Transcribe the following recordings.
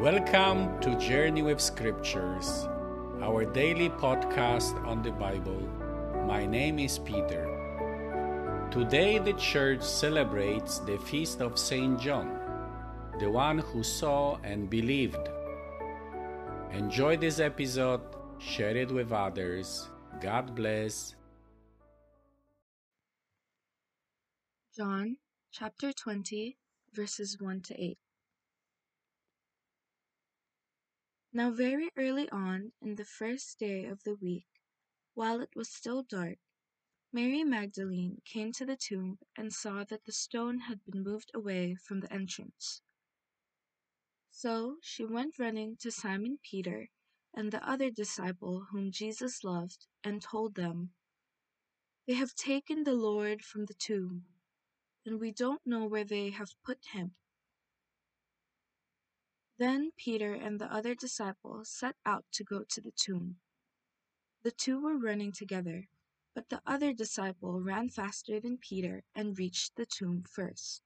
Welcome to Journey with Scriptures, our daily podcast on the Bible. My name is Peter. Today, the church celebrates the feast of Saint John, the one who saw and believed. Enjoy this episode, share it with others. God bless. John chapter 20, verses 1 to 8. Now, very early on in the first day of the week, while it was still dark, Mary Magdalene came to the tomb and saw that the stone had been moved away from the entrance. So she went running to Simon Peter and the other disciple whom Jesus loved and told them, They have taken the Lord from the tomb, and we don't know where they have put him. Then Peter and the other disciple set out to go to the tomb. The two were running together, but the other disciple ran faster than Peter and reached the tomb first.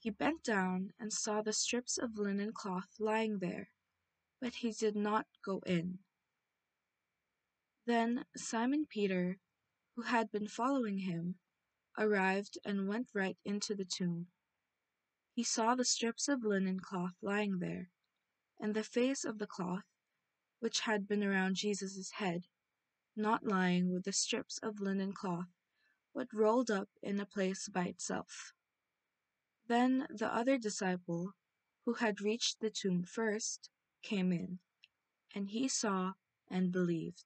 He bent down and saw the strips of linen cloth lying there, but he did not go in. Then Simon Peter, who had been following him, arrived and went right into the tomb. He saw the strips of linen cloth lying there, and the face of the cloth, which had been around Jesus' head, not lying with the strips of linen cloth, but rolled up in a place by itself. Then the other disciple, who had reached the tomb first, came in, and he saw and believed.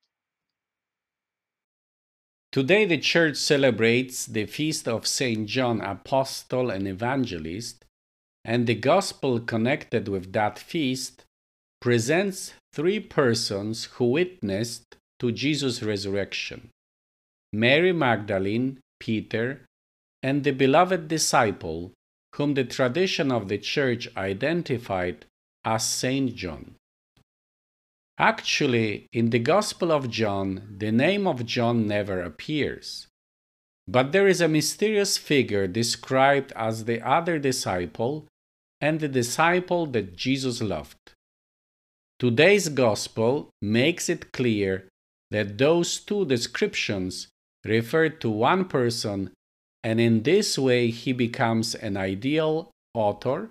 Today, the church celebrates the feast of Saint John, Apostle and Evangelist, and the gospel connected with that feast presents three persons who witnessed to Jesus' resurrection Mary Magdalene, Peter, and the beloved disciple whom the tradition of the church identified as Saint John. Actually, in the Gospel of John, the name of John never appears. But there is a mysterious figure described as the other disciple and the disciple that Jesus loved. Today's gospel makes it clear that those two descriptions refer to one person, and in this way he becomes an ideal author,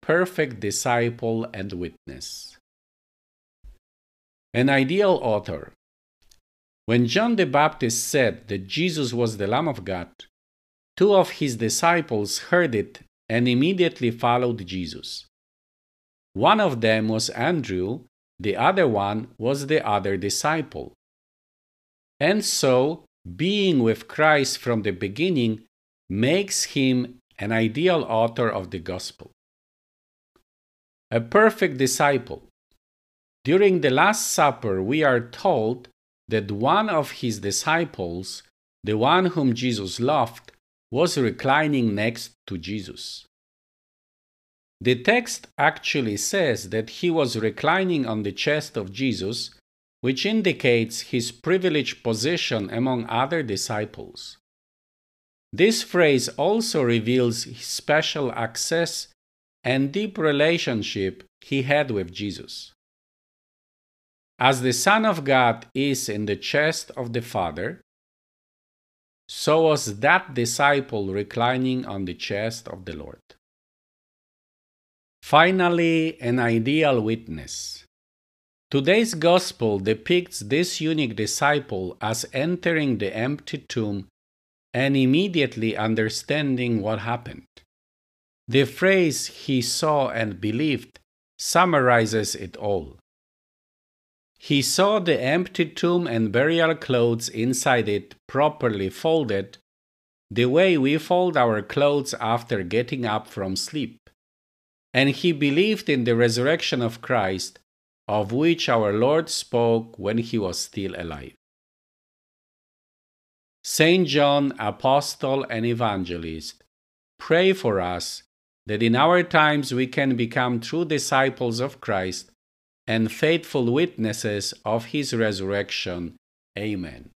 perfect disciple, and witness. An ideal author. When John the Baptist said that Jesus was the Lamb of God, two of his disciples heard it and immediately followed Jesus. One of them was Andrew, the other one was the other disciple. And so, being with Christ from the beginning makes him an ideal author of the gospel. A perfect disciple. During the Last Supper, we are told that one of his disciples, the one whom Jesus loved, was reclining next to Jesus. The text actually says that he was reclining on the chest of Jesus, which indicates his privileged position among other disciples. This phrase also reveals his special access and deep relationship he had with Jesus. As the Son of God is in the chest of the Father, so was that disciple reclining on the chest of the Lord. Finally, an ideal witness. Today's gospel depicts this unique disciple as entering the empty tomb and immediately understanding what happened. The phrase he saw and believed summarizes it all. He saw the empty tomb and burial clothes inside it properly folded, the way we fold our clothes after getting up from sleep. And he believed in the resurrection of Christ, of which our Lord spoke when he was still alive. Saint John, Apostle and Evangelist, pray for us that in our times we can become true disciples of Christ and faithful witnesses of his resurrection. Amen.